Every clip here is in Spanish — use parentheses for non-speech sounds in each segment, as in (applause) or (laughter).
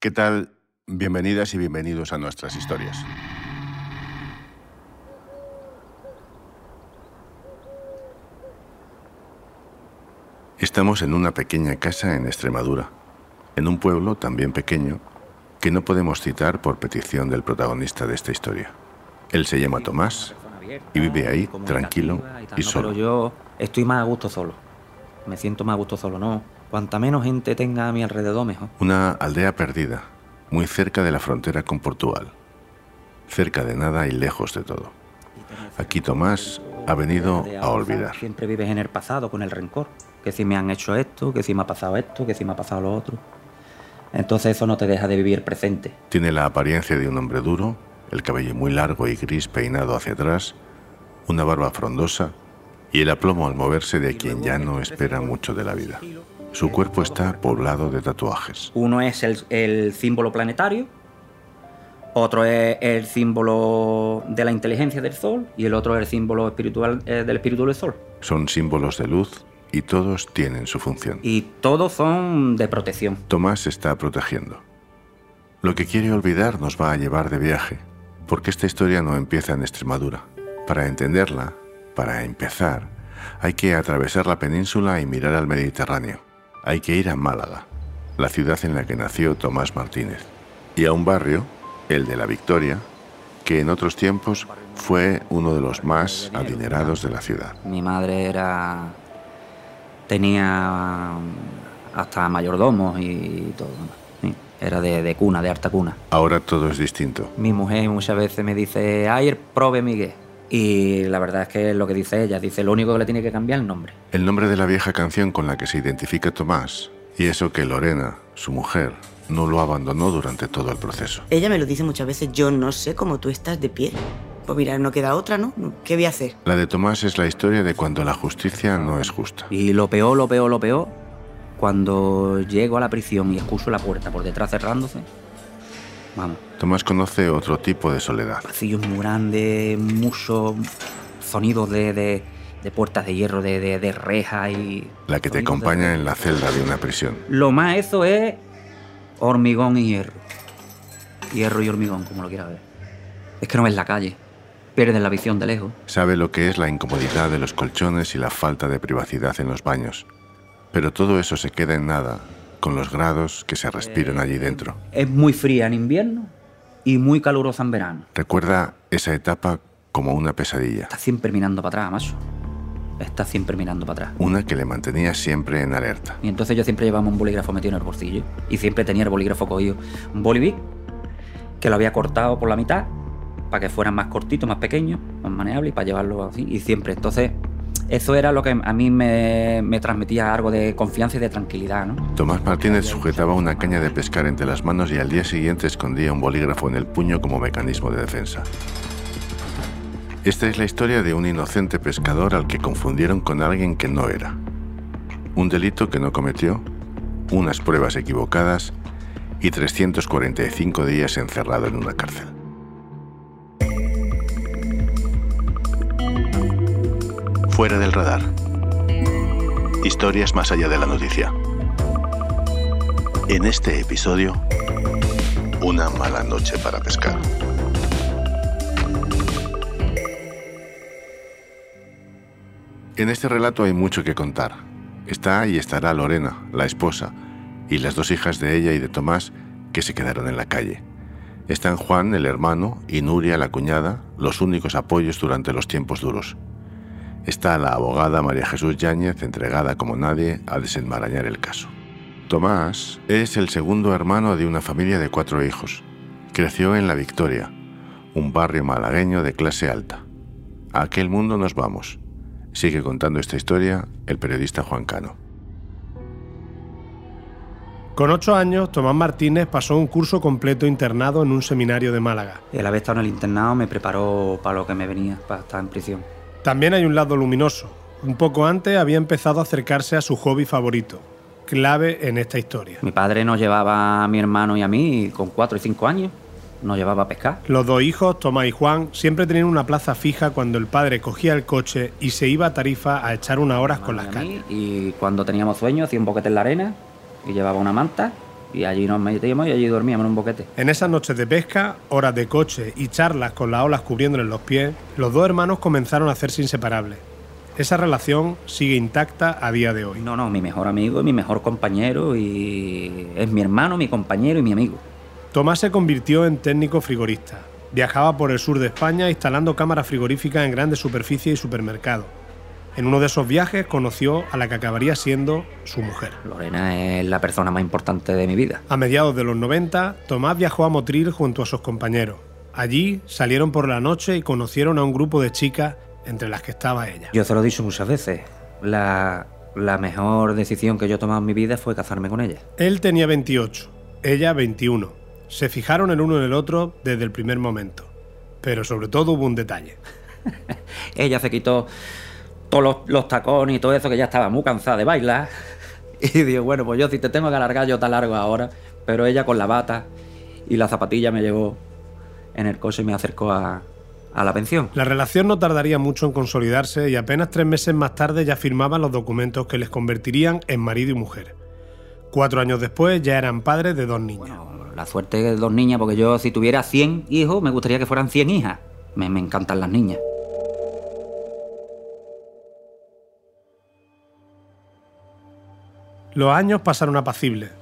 ¿Qué tal? Bienvenidas y bienvenidos a nuestras historias. Estamos en una pequeña casa en Extremadura, en un pueblo también pequeño que no podemos citar por petición del protagonista de esta historia. Él se llama Tomás y vive ahí tranquilo y solo. Yo estoy más a gusto solo. Me siento más a gusto solo, ¿no? Cuanta menos gente tenga a mi alrededor, mejor. Una aldea perdida, muy cerca de la frontera con Portugal. Cerca de nada y lejos de todo. Aquí Tomás ha venido a olvidar. Siempre vives en el pasado con el rencor. Que si me han hecho esto, que si me ha pasado esto, que si me ha pasado lo otro. Entonces eso no te deja de vivir presente. Tiene la apariencia de un hombre duro, el cabello muy largo y gris peinado hacia atrás, una barba frondosa y el aplomo al moverse de quien ya no espera mucho de la vida. Su cuerpo está poblado de tatuajes. Uno es el, el símbolo planetario, otro es el símbolo de la inteligencia del sol y el otro es el símbolo espiritual eh, del espíritu del sol. Son símbolos de luz y todos tienen su función. Y todos son de protección. Tomás se está protegiendo. Lo que quiere olvidar nos va a llevar de viaje, porque esta historia no empieza en Extremadura. Para entenderla, para empezar, hay que atravesar la península y mirar al Mediterráneo. Hay que ir a Málaga, la ciudad en la que nació Tomás Martínez, y a un barrio, el de la Victoria, que en otros tiempos fue uno de los más adinerados de la ciudad. Mi madre era tenía hasta mayordomos y todo. Era de, de cuna, de harta cuna. Ahora todo es distinto. Mi mujer muchas veces me dice, ay, prove Miguel. Y la verdad es que es lo que dice ella. Dice, lo único que le tiene que cambiar es el nombre. El nombre de la vieja canción con la que se identifica Tomás, y eso que Lorena, su mujer, no lo abandonó durante todo el proceso. Ella me lo dice muchas veces, yo no sé cómo tú estás de pie. Pues mira, no queda otra, ¿no? ¿Qué voy a hacer? La de Tomás es la historia de cuando la justicia no es justa. Y lo peor, lo peor, lo peor, cuando llego a la prisión y escucho la puerta por detrás cerrándose, vamos, Tomás conoce otro tipo de soledad. pasillos muy grandes, muchos sonidos de, de- de puertas de hierro, de, de, de rejas y... La que te acompaña en la celda de una prisión. Lo más eso es hormigón y hierro. Hierro y hormigón, como lo quieras ver. Es que no ves la calle. Pierdes la visión de lejos. Sabe lo que es la incomodidad de los colchones y la falta de privacidad en los baños. Pero todo eso se queda en nada con los grados que se respiran allí dentro. Es muy fría en invierno y muy calurosa en verano. Recuerda esa etapa como una pesadilla, Estás siempre mirando para atrás, macho. Estás siempre mirando para atrás. una que le mantenía siempre en alerta. Y entonces yo siempre llevaba un bolígrafo metido en el bolsillo. Y siempre tenía el bolígrafo cogido. Un bolivic que lo había cortado por la mitad para que fuera más cortito, más pequeño, más manejable y para llevarlo así. Y siempre. Entonces, eso era lo que a mí me, me transmitía algo de confianza y de tranquilidad. Tomás Martínez sujetaba una caña de pescar entre las manos y al día siguiente escondía un bolígrafo en el puño como mecanismo de defensa. Esta es la historia de un inocente pescador al que confundieron con alguien que no era. Un delito que no cometió, unas pruebas equivocadas y 345 días encerrado en una cárcel. Fuera del radar. Historias más allá de la noticia. En este episodio, una mala noche para pescar. En este relato hay mucho que contar. Está y estará Lorena, la esposa, y las dos hijas de ella y de Tomás que se quedaron en la calle. Están Juan, el hermano, y Nuria, la cuñada, los únicos apoyos durante los tiempos duros. Está la abogada María Jesús Yáñez, entregada como nadie a desenmarañar el caso. Tomás es el segundo hermano de una familia de cuatro hijos. Creció en La Victoria, un barrio malagueño de clase alta. A aquel mundo nos vamos. Sigue contando esta historia el periodista Juan Cano. Con ocho años, Tomás Martínez pasó un curso completo internado en un seminario de Málaga. El haber estado en el internado me preparó para lo que me venía, para estar en prisión. También hay un lado luminoso. Un poco antes había empezado a acercarse a su hobby favorito, clave en esta historia. Mi padre nos llevaba a mi hermano y a mí con cuatro y cinco años. Nos llevaba a pescar. Los dos hijos, Tomás y Juan, siempre tenían una plaza fija cuando el padre cogía el coche y se iba a Tarifa a echar unas horas con las cañas. Y cuando teníamos sueño hacía un boquete en la arena y llevaba una manta Y allí nos metíamos y allí dormíamos en un boquete. En esas noches de pesca, horas de coche y charlas con las olas cubriéndoles los pies, los dos hermanos comenzaron a hacerse inseparables. Esa relación sigue intacta a día de hoy. No, no, mi mejor amigo, mi mejor compañero y es mi hermano, mi compañero y mi amigo. Tomás se convirtió en técnico frigorista. Viajaba por el sur de España instalando cámaras frigoríficas en grandes superficies y supermercados. En uno de esos viajes conoció a la que acabaría siendo su mujer. Lorena es la persona más importante de mi vida. A mediados de los 90, Tomás viajó a Motril junto a sus compañeros. Allí salieron por la noche y conocieron a un grupo de chicas entre las que estaba ella. Yo te lo he dicho muchas veces. La, la mejor decisión que yo he tomado en mi vida fue casarme con ella. Él tenía 28, ella 21. Se fijaron el uno en el otro desde el primer momento. Pero sobre todo hubo un detalle. (laughs) ella se quitó todos los, los, tacones y todo eso, que ya estaba muy cansada de bailar. (laughs) Y digo, bueno, pues yo si te tengo que alargar, yo te largo ahora. Pero ella con la bata y la zapatilla me llevó en el coche y me acercó a, a la pensión. La relación no tardaría mucho en consolidarse y apenas tres meses más tarde ya firmaban los documentos que les convertirían en marido y mujer. Cuatro años después ya eran padres de dos niñas. Bueno, la suerte de dos niñas, porque yo si tuviera 100 hijos, me gustaría que fueran 100 hijas. Me, me encantan las niñas. Los años pasaron apacibles,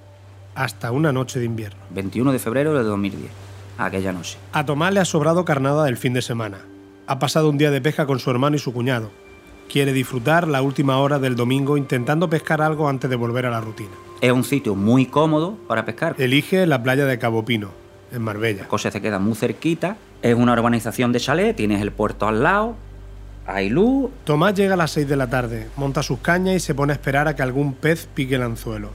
hasta una noche de invierno. 21 de febrero de 2010, aquella noche. A Tomás le ha sobrado carnada del fin de semana. Ha pasado un día de pesca con su hermano y su cuñado. Quiere disfrutar la última hora del domingo intentando pescar algo antes de volver a la rutina. Es un sitio muy cómodo para pescar. Elige la playa de Cabo Pino, en Marbella. La cosa se queda muy cerquita. Es una urbanización de chalet, tienes el puerto al lado, hay luz. Tomás llega a las 6 de la tarde, monta sus cañas y se pone a esperar a que algún pez pique el anzuelo.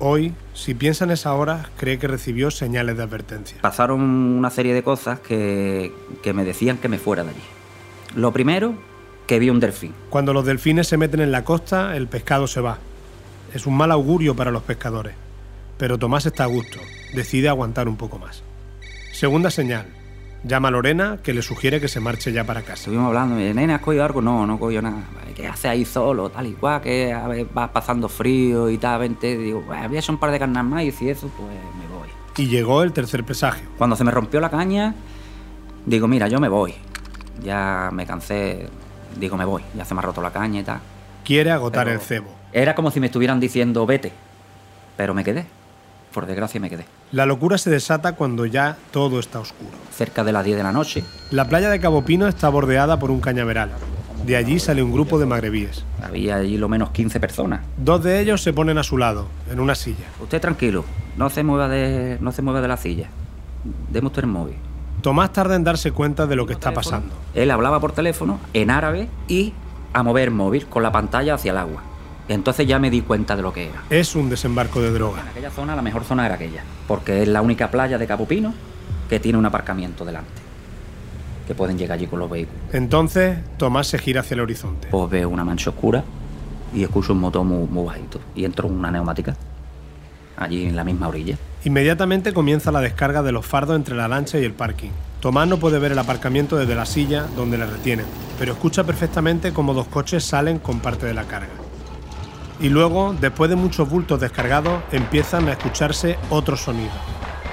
Hoy, si piensa en esa hora, cree que recibió señales de advertencia. Pasaron una serie de cosas que, que me decían que me fuera de allí. Lo primero, que vi un delfín. Cuando los delfines se meten en la costa, el pescado se va. Es un mal augurio para los pescadores. Pero Tomás está a gusto, decide aguantar un poco más. Segunda señal, Llama a Lorena, que le sugiere que se marche ya para casa. Estuvimos hablando, nena, ¿has cogido algo? No, no cogido nada. ¿Qué hace ahí solo? Tal y cual, que a ver, vas pasando frío y tal, vente. Digo, había hecho un par de carnas más y si eso, pues me voy. Y llegó el tercer presagio. Cuando se me rompió la caña, digo, mira, yo me voy. Ya me cansé, digo, me voy. Ya se me ha roto la caña y tal. Quiere agotar Pero el cebo. Era como si me estuvieran diciendo, vete. Pero me quedé. Por desgracia me quedé. La locura se desata cuando ya todo está oscuro. Cerca de las 10 de la noche, La playa de Cabo Pino está bordeada por un cañaveral. De allí sale un grupo de magrebíes. había allí lo menos 15 personas. Dos de ellos se ponen a su lado, en una silla. Usted tranquilo, no se mueva de, no se mueva de la silla. Deme usted el móvil. Tomás tarda en darse cuenta de lo que está pasando. Él hablaba por teléfono en árabe y a mover el móvil con la pantalla hacia el agua. Entonces ya me di cuenta de lo que era. Es un desembarco de droga. En aquella zona la mejor zona era aquella, porque es la única playa de Cabo Pino que tiene un aparcamiento delante, que pueden llegar allí con los vehículos. Entonces, Tomás se gira hacia el horizonte. Pues veo una mancha oscura y escucho un motor muy, muy bajito y entro en una neumática, allí en la misma orilla. Inmediatamente comienza la descarga de los fardos entre la lancha y el parking. Tomás no puede ver el aparcamiento desde la silla donde le retienen, pero escucha perfectamente cómo dos coches salen con parte de la carga. Y luego, después de muchos bultos descargados, empiezan a escucharse otros sonidos.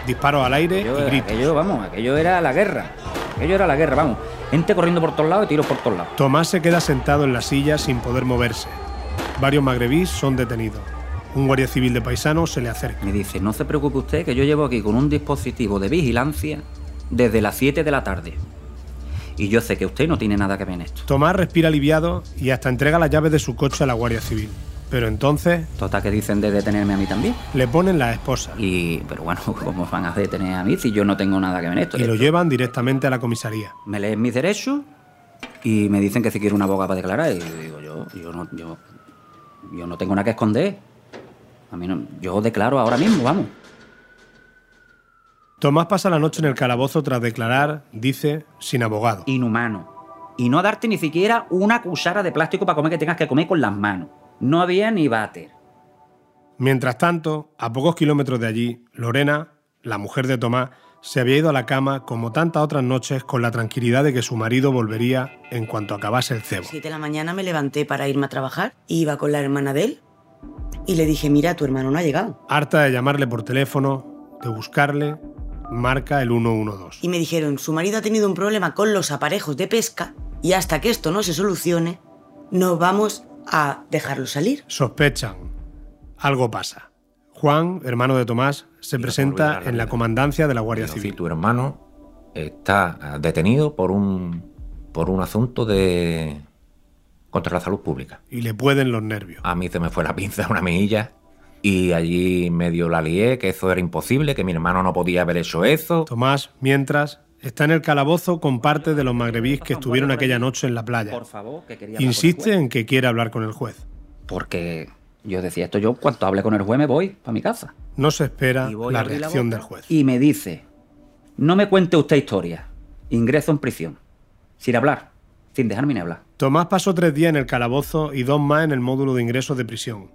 Disparos al aire Aquello, y gritos. aquello, vamos, aquello era la guerra. Aquello era la guerra, vamos. Gente corriendo por todos lados y tiros por todos lados. Tomás se queda sentado en la silla sin poder moverse. Varios magrebíes son detenidos. Un guardia civil de paisano se le acerca. Me dice, no se preocupe usted, que yo llevo aquí con un dispositivo de vigilancia desde las 7 de la tarde. Y yo sé que usted no tiene nada que ver en esto. Tomás respira aliviado y hasta entrega las llaves de su coche a la guardia civil. Pero entonces Total que dicen de detenerme a mí también. le ponen la esposa Y, pero bueno, (laughs) ¿cómo van a detener a mí si yo no tengo nada que ver en esto? y lo llevan directamente a la comisaría. Me leen mis derechos y me dicen que si quiero una abogada para declarar. Y digo, yo, yo no, yo, yo no tengo nada que esconder. A mí no, yo declaro ahora mismo, vamos. Tomás pasa la noche en el calabozo tras declarar, dice, sin abogado. Inhumano. Y no darte ni siquiera una cuchara de plástico para comer que tengas que comer con las manos. No había ni váter. Mientras tanto, a pocos kilómetros de allí, Lorena, la mujer de Tomás, se había ido a la cama como tantas otras noches con la tranquilidad de que su marido volvería en cuanto acabase el cebo. Siete de la mañana me levanté para irme a trabajar. Iba con la hermana de él. Y le dije, mira, tu hermano no ha llegado. Harta de llamarle por teléfono, de buscarle, marca el 112. Y me dijeron, su marido ha tenido un problema con los aparejos de pesca y hasta que esto no se solucione, no vamos a dejarlo salir. Sospechan. Algo pasa. Juan, hermano de Tomás, se presenta en la comandancia de la Guardia Civil. tu hermano está ah, detenido por un, por un asunto de contra la salud pública. Y le pueden los nervios. A mí se me fue la pinza una mejilla y allí medio la lié, que eso era imposible, que mi hermano no podía haber hecho eso. Tomás, mientras, está en el calabozo con parte de los magrebíes que estuvieron aquella noche en la playa. Por favor, que quería hablar con el Insiste en que quiere hablar con el juez. Porque yo decía esto, yo cuando hable con el juez me voy para mi casa. No se espera la reacción del juez. Y me dice, no me cuente usted historia. Ingreso en prisión. Sin hablar. Sin dejarme ni hablar. Tomás pasó tres días en el calabozo y dos más en el módulo de ingresos de prisión.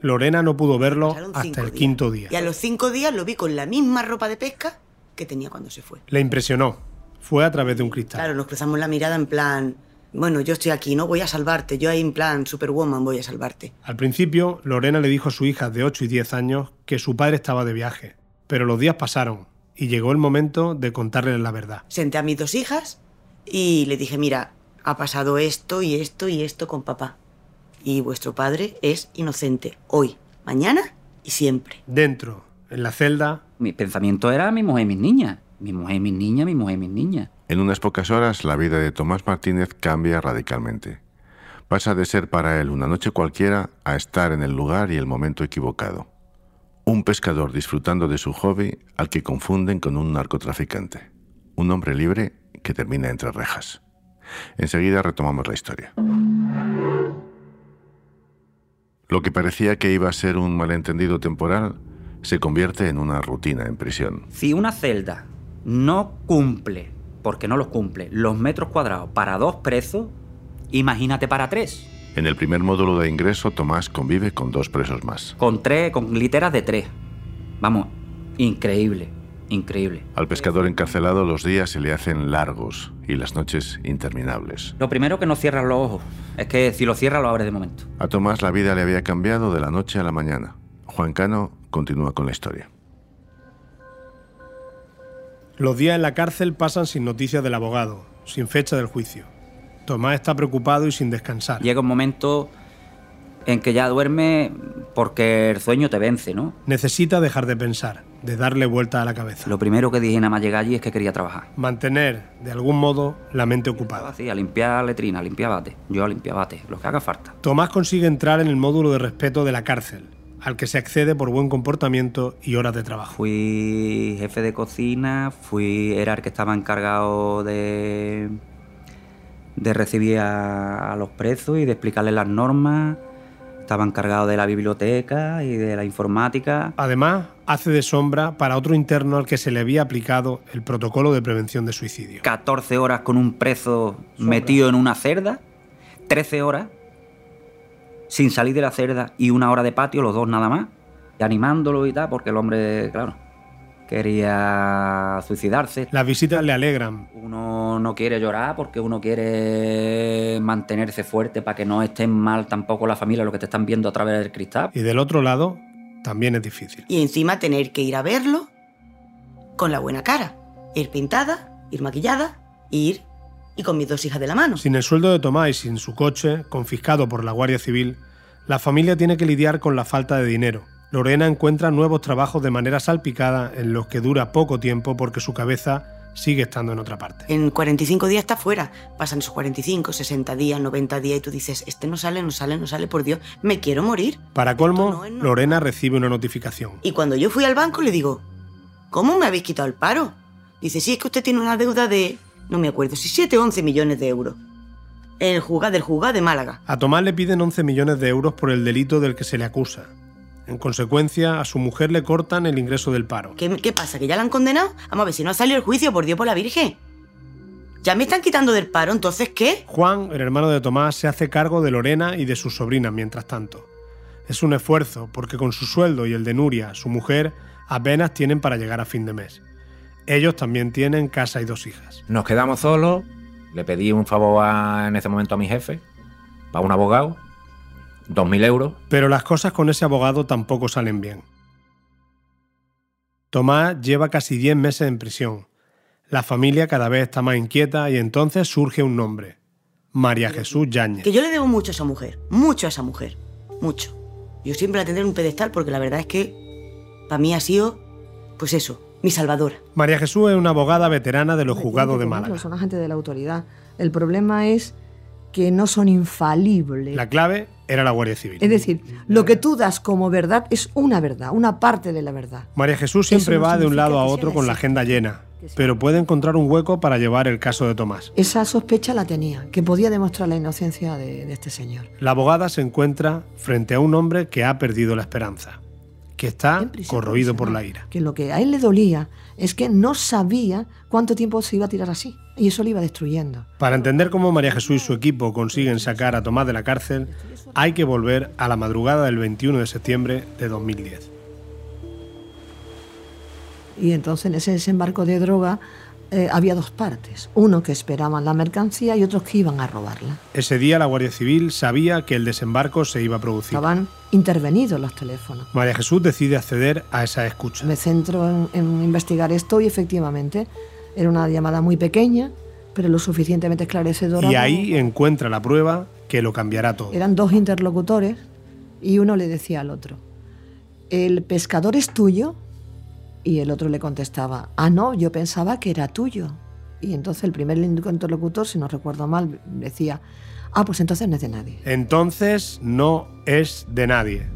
Lorena no pudo verlo hasta el días. quinto día. Y a los cinco días lo vi con la misma ropa de pesca que tenía cuando se fue. Le impresionó. Fue a través de un cristal. Claro, nos cruzamos la mirada en plan, bueno, yo estoy aquí, no voy a salvarte, yo ahí en plan Superwoman voy a salvarte. Al principio, Lorena le dijo a su hija de 8 y 10 años que su padre estaba de viaje. Pero los días pasaron y llegó el momento de contarle la verdad. Senté a mis dos hijas y le dije, mira, ha pasado esto y esto y esto con papá. Y vuestro padre es inocente, hoy, mañana y siempre. Dentro, en la celda, Mi pensamiento era mi mujer y mis niñas. Mi mujer y mis niñas, mi mujer y mis niñas. En unas pocas horas la vida de Tomás Martínez cambia radicalmente. Pasa de ser para él una noche cualquiera a estar en el lugar y el momento equivocado. Un pescador disfrutando de su hobby al que confunden con un narcotraficante. Un hombre libre que termina entre rejas. Enseguida retomamos la historia. Lo que parecía que iba a ser un malentendido temporal se convierte en una rutina en prisión. Si una celda no cumple, porque no los cumple, los metros cuadrados para dos presos, imagínate para tres. En el primer módulo de ingreso, Tomás convive con dos presos más. Con tres, con literas de tres. Vamos, increíble, increíble. Al pescador encarcelado los días se le hacen largos y las noches interminables. Lo primero que no cierras los ojos. Es que si lo cierras lo abres de momento. A Tomás la vida le había cambiado de la noche a la mañana. Juan Cano continúa con la historia. los días en la cárcel pasan sin noticias del abogado, sin fecha del juicio. Tomás está preocupado y sin descansar. Llega un momento en que ya duerme porque el sueño te vence, ¿no? Necesita dejar de pensar, de darle vuelta a la cabeza. Lo primero que dije nada más llegar allí es que quería trabajar. Mantener, de algún modo, la mente ocupada. Así, a limpiar letrina, a limpiar bate. Yo a limpiar bate, lo que haga falta. Tomás consigue entrar en el módulo de respeto de la cárcel, al que se accede por buen comportamiento y horas de trabajo. Fui jefe de cocina, fui era el que estaba encargado de de recibir a, a los presos y de explicarles las normas. Estaba encargado de la biblioteca y de la informática. Además, hace de sombra para otro interno al que se le había aplicado el protocolo de prevención de suicidio. 14 horas con un preso metido en una cerda, 13 horas sin salir de la cerda y una hora de patio, los dos nada más, y animándolo y tal, porque el hombre, claro, quería suicidarse. Las visitas le alegran, Uno no quiere llorar porque uno quiere mantenerse fuerte para que no estén mal tampoco la familia, lo que te están viendo a través del cristal. y del otro lado, también es difícil. Y encima tener que ir a verlo con la buena cara. Ir pintada, ir maquillada, ir y con mis dos hijas de la mano. Sin el sueldo de Tomás y sin su coche, confiscado por la Guardia Civil, la familia tiene que lidiar con la falta de dinero. Lorena encuentra nuevos trabajos de manera salpicada en los que dura poco tiempo porque su cabeza sigue estando en otra parte. En 45 días está fuera. Pasan esos 45, 60 días, 90 días y tú dices, este no sale, no sale, no sale, por Dios, me quiero morir. Para colmo, no. Lorena recibe una notificación. Y cuando yo fui al banco le digo, ¿cómo me habéis quitado el paro? Dice, sí, es que usted tiene una deuda de, no me acuerdo, si 7 o 11 millones de euros. En el juzgado del juzgado de Málaga. A Tomás le piden 11 millones de euros por el delito del que se le acusa. En consecuencia, a su mujer le cortan el ingreso del paro. ¿Qué, qué pasa? ¿Que ya la han condenado? Vamos a ver, si no ha salido el juicio, por Dios, por la Virgen. Ya me están quitando del paro, entonces ¿qué? Juan, el hermano de Tomás, se hace cargo de Lorena y de sus sobrinas mientras tanto. Es un esfuerzo, porque con su sueldo y el de Nuria, su mujer, apenas tienen para llegar a fin de mes. Ellos también tienen casa y dos hijas. Nos quedamos solos. Le pedí un favor a- en ese momento a mi jefe, para un abogado. 2.000 euros. Pero las cosas con ese abogado tampoco salen bien. Tomás lleva casi 10 meses en prisión. La familia cada vez está más inquieta y entonces surge un nombre. María Jesús Yáñez. Que yo le debo mucho a esa mujer, mucho a esa mujer, mucho. Yo siempre la tendré en un pedestal porque la verdad es que para mí ha sido, pues eso, mi salvadora. María Jesús es una abogada veterana de los juzgados de Málaga. Son agentes de la autoridad. El problema es que no son infalibles. La clave era la Guardia Civil. Es decir, lo que tú das como verdad es una verdad, una parte de la verdad. María Jesús siempre no va de un lado a otro con la agenda llena, pero puede encontrar un hueco para llevar el caso de Tomás. Esa sospecha la tenía, que podía demostrar la inocencia de, de este señor. La abogada se encuentra frente a un hombre que ha perdido la esperanza, que está corroído por la ira. Que lo que a él le dolía es que no sabía cuánto tiempo se iba a tirar así. Y eso le iba destruyendo. Para entender cómo María Jesús y su equipo consiguen sacar a Tomás de la cárcel, hay que volver a la madrugada del 21 de septiembre de 2010. Y entonces en ese desembarco de droga eh, había dos partes. Uno que esperaban la mercancía y otros que iban a robarla. Ese día la Guardia Civil sabía que el desembarco se iba a producir. Estaban intervenidos los teléfonos. María Jesús decide acceder a esa escucha. Me centro en, en investigar esto y efectivamente era una llamada muy pequeña, pero lo suficientemente esclarecedora. Y como- ahí encuentra la prueba que lo cambiará todo. Eran dos interlocutores y uno le decía al otro, ¿el pescador es tuyo? Y el otro le contestaba, ah, no, yo pensaba que era tuyo. Y entonces el primer interlocutor, si no recuerdo mal, decía, ah, pues entonces no es de nadie. Entonces no es de nadie.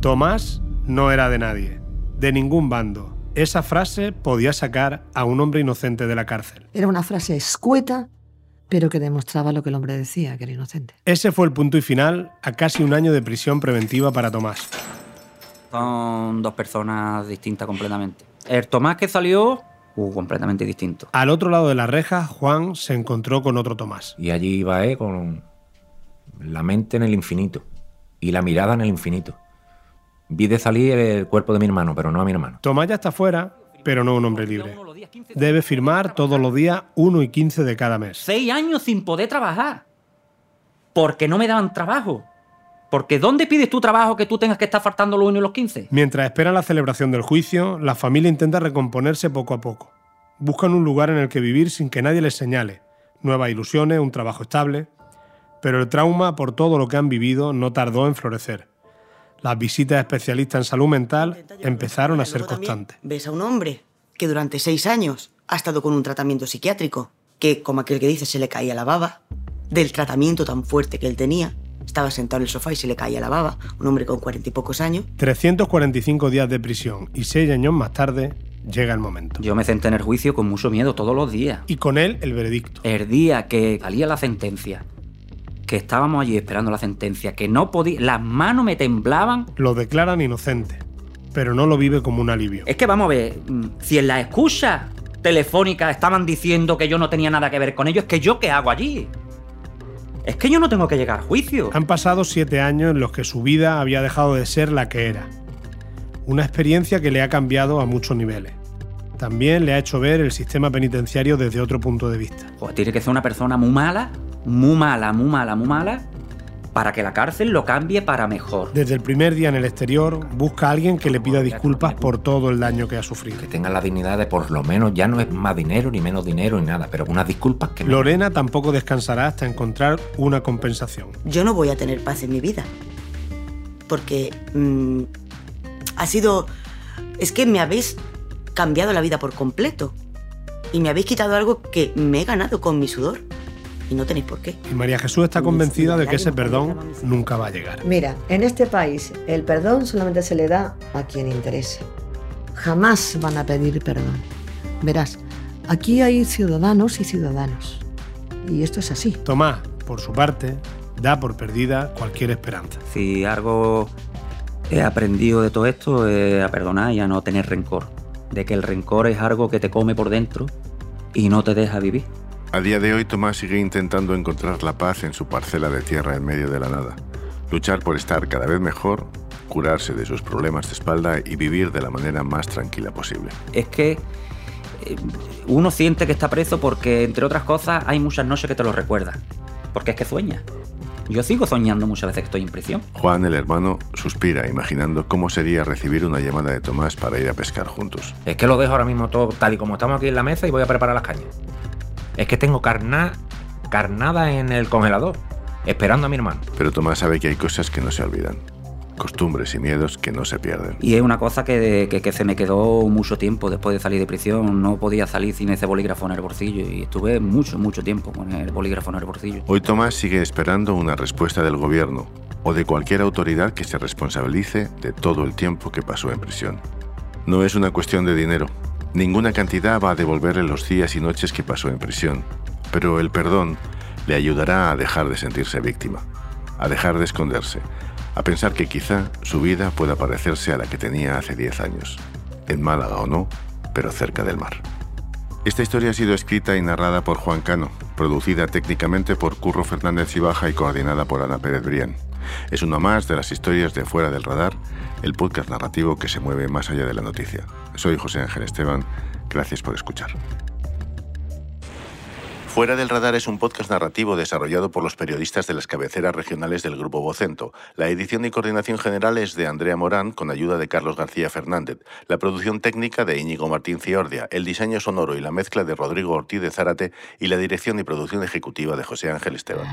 Tomás no era de nadie, de ningún bando. Esa frase podía sacar a un hombre inocente de la cárcel. Era una frase escueta, pero que demostraba lo que el hombre decía, que era inocente. Ese fue el punto y final a casi un año de prisión preventiva para Tomás. Son dos personas distintas completamente. El Tomás que salió, uh, completamente distinto. Al otro lado de la reja, Juan se encontró con otro Tomás. Y allí iba él con la mente en el infinito y la mirada en el infinito. Vi de salir el cuerpo de mi hermano, pero no a mi hermano. Tomás ya está fuera, pero no un hombre libre. Debe firmar todos los días 1 y 15 de cada mes. Seis años sin poder trabajar. Porque no me daban trabajo. Porque ¿dónde pides tu trabajo que tú tengas que estar faltando los 1 y los 15? Mientras esperan la celebración del juicio, la familia intenta recomponerse poco a poco. Buscan un lugar en el que vivir sin que nadie les señale, nuevas ilusiones, un trabajo estable. Pero el trauma por todo lo que han vivido no tardó en florecer. Las visitas a especialistas en salud mental empezaron a ser constantes. Ves a un hombre que durante seis años ha estado con un tratamiento psiquiátrico, que como aquel que dice se le caía la baba, del tratamiento tan fuerte que él tenía. Estaba sentado en el sofá y se le caía la baba, un hombre con cuarenta y pocos años. 345 días de prisión y seis años más tarde llega el momento. Yo me senté en el juicio con mucho miedo todos los días. Y con él el veredicto. El día que salía la sentencia, que estábamos allí esperando la sentencia, que no podía, las manos me temblaban. Lo declaran inocente, pero no lo vive como un alivio. Es que vamos a ver, mm, si en la escucha telefónica estaban diciendo que yo no tenía nada que ver con ello, es que yo qué hago allí. Es que yo no tengo que llegar a juicio. Han pasado siete años en los que su vida había dejado de ser la que era. Una experiencia que le ha cambiado a muchos niveles. También le ha hecho ver el sistema penitenciario desde otro punto de vista. Pues tiene que ser una persona muy mala, muy mala, muy mala, muy mala, para que la cárcel lo cambie para mejor. Desde el primer día en el exterior, busca a alguien que le pida disculpas por todo el daño que ha sufrido. Que tengan la dignidad de por lo menos, ya no es más dinero, ni menos dinero, ni nada, pero unas disculpas que me- Lorena tampoco descansará hasta encontrar una compensación. Yo no voy a tener paz en mi vida. Porque mm, ha sido... Es que me habéis cambiado la vida por completo. Y me habéis quitado algo que me he ganado con mi sudor. Y no tenéis por qué. Y María Jesús está convencida de que ese perdón nunca va a llegar. Mira, en este país el perdón solamente se le da a quien interese. Jamás van a pedir perdón. Verás, aquí hay ciudadanos y ciudadanos. Y esto es así. Tomás, por su parte, da por perdida cualquier esperanza. Si algo he aprendido de todo esto es a perdonar y a no tener rencor. De que el rencor es algo que te come por dentro y no te deja vivir. A día de hoy, Tomás sigue intentando encontrar la paz en su parcela de tierra en medio de la nada. Luchar por estar cada vez mejor, curarse de sus problemas de espalda y vivir de la manera más tranquila posible. Es que eh, uno siente que está preso porque, entre otras cosas, hay muchas noches que te lo recuerdan. Porque es que sueña. Yo sigo soñando muchas veces que estoy en prisión. Juan, el hermano, suspira imaginando cómo sería recibir una llamada de Tomás para ir a pescar juntos. Es que lo dejo ahora mismo todo tal y como estamos aquí en la mesa y voy a preparar las cañas. Es que tengo carna, carnada en el congelador, esperando a mi hermano. Pero Tomás sabe que hay cosas que no se olvidan. Costumbres y miedos que no se pierden. Y es una cosa que, que, que se me quedó mucho tiempo después de salir de prisión. No podía salir sin ese bolígrafo en el bolsillo y estuve mucho, mucho tiempo con el bolígrafo en el bolsillo. Hoy Tomás sigue esperando una respuesta del gobierno o de cualquier autoridad que se responsabilice de todo el tiempo que pasó en prisión. No es una cuestión de dinero. Ninguna cantidad va a devolverle los días y noches que pasó en prisión. Pero el perdón le ayudará a dejar de sentirse víctima, a dejar de esconderse, a pensar que quizá su vida pueda parecerse a la que tenía hace 10 años, en Málaga o no, pero cerca del mar. Esta historia ha sido escrita y narrada por Juan Cano, producida técnicamente por Curro Fernández Ibaja y coordinada por Ana Pérez Brián. Es una más de las historias de Fuera del Radar, el podcast narrativo que se mueve más allá de la noticia. Soy José Ángel Esteban, gracias por escuchar. Fuera del Radar es un podcast narrativo desarrollado por los periodistas de las cabeceras regionales del Grupo Vocento. La edición y coordinación general es de Andrea Morán, con ayuda de Carlos García Fernández. La producción técnica de Íñigo Martín Ciordia, el diseño sonoro y la mezcla de Rodrigo Ortiz de Zárate y la dirección y producción ejecutiva de José Ángel Esteban.